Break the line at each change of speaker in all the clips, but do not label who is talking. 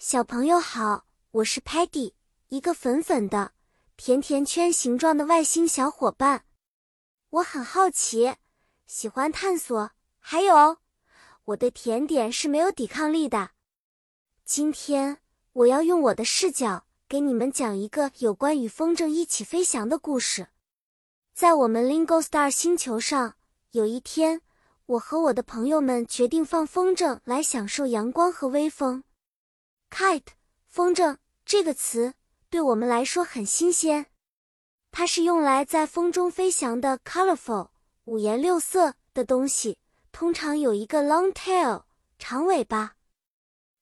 小朋友好，我是 Patty，一个粉粉的甜甜圈形状的外星小伙伴。我很好奇，喜欢探索，还有我对甜点是没有抵抗力的。今天我要用我的视角给你们讲一个有关与风筝一起飞翔的故事。在我们 Lingo Star 星球上，有一天，我和我的朋友们决定放风筝来享受阳光和微风。Kite，风筝这个词对我们来说很新鲜。它是用来在风中飞翔的 colorful 五颜六色的东西，通常有一个 long tail 长尾巴。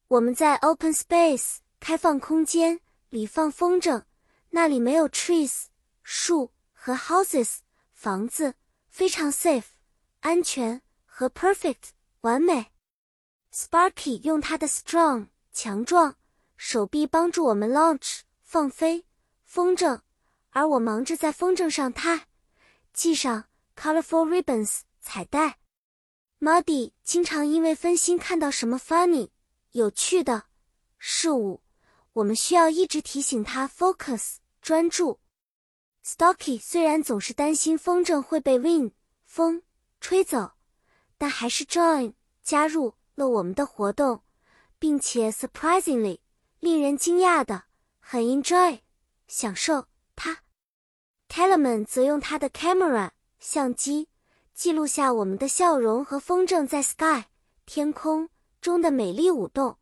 我们在 open space 开放空间里放风筝，那里没有 trees 树和 houses 房子，非常 safe 安全和 perfect 完美。Sparky 用它的 strong 强壮手臂帮助我们 launch 放飞风筝，而我忙着在风筝上踏系上 colorful ribbons 彩带。Muddy 经常因为分心看到什么 funny 有趣的事物，我们需要一直提醒他 focus 专注。Stocky 虽然总是担心风筝会被 wind 风吹走，但还是 join 加入了我们的活动。并且 surprisingly 令人惊讶的很 enjoy 享受它。Telemann 则用他的 camera 相机记录下我们的笑容和风筝在 sky 天空中的美丽舞动。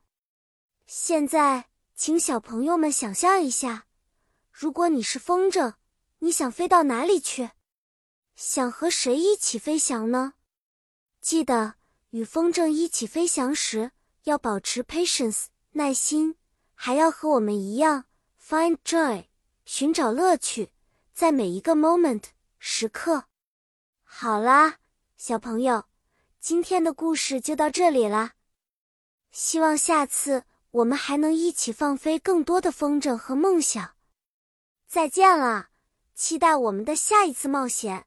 现在，请小朋友们想象一下，如果你是风筝，你想飞到哪里去？想和谁一起飞翔呢？记得与风筝一起飞翔时。要保持 patience 耐心，还要和我们一样 find joy 寻找乐趣，在每一个 moment 时刻。好啦，小朋友，今天的故事就到这里啦。希望下次我们还能一起放飞更多的风筝和梦想。再见了，期待我们的下一次冒险。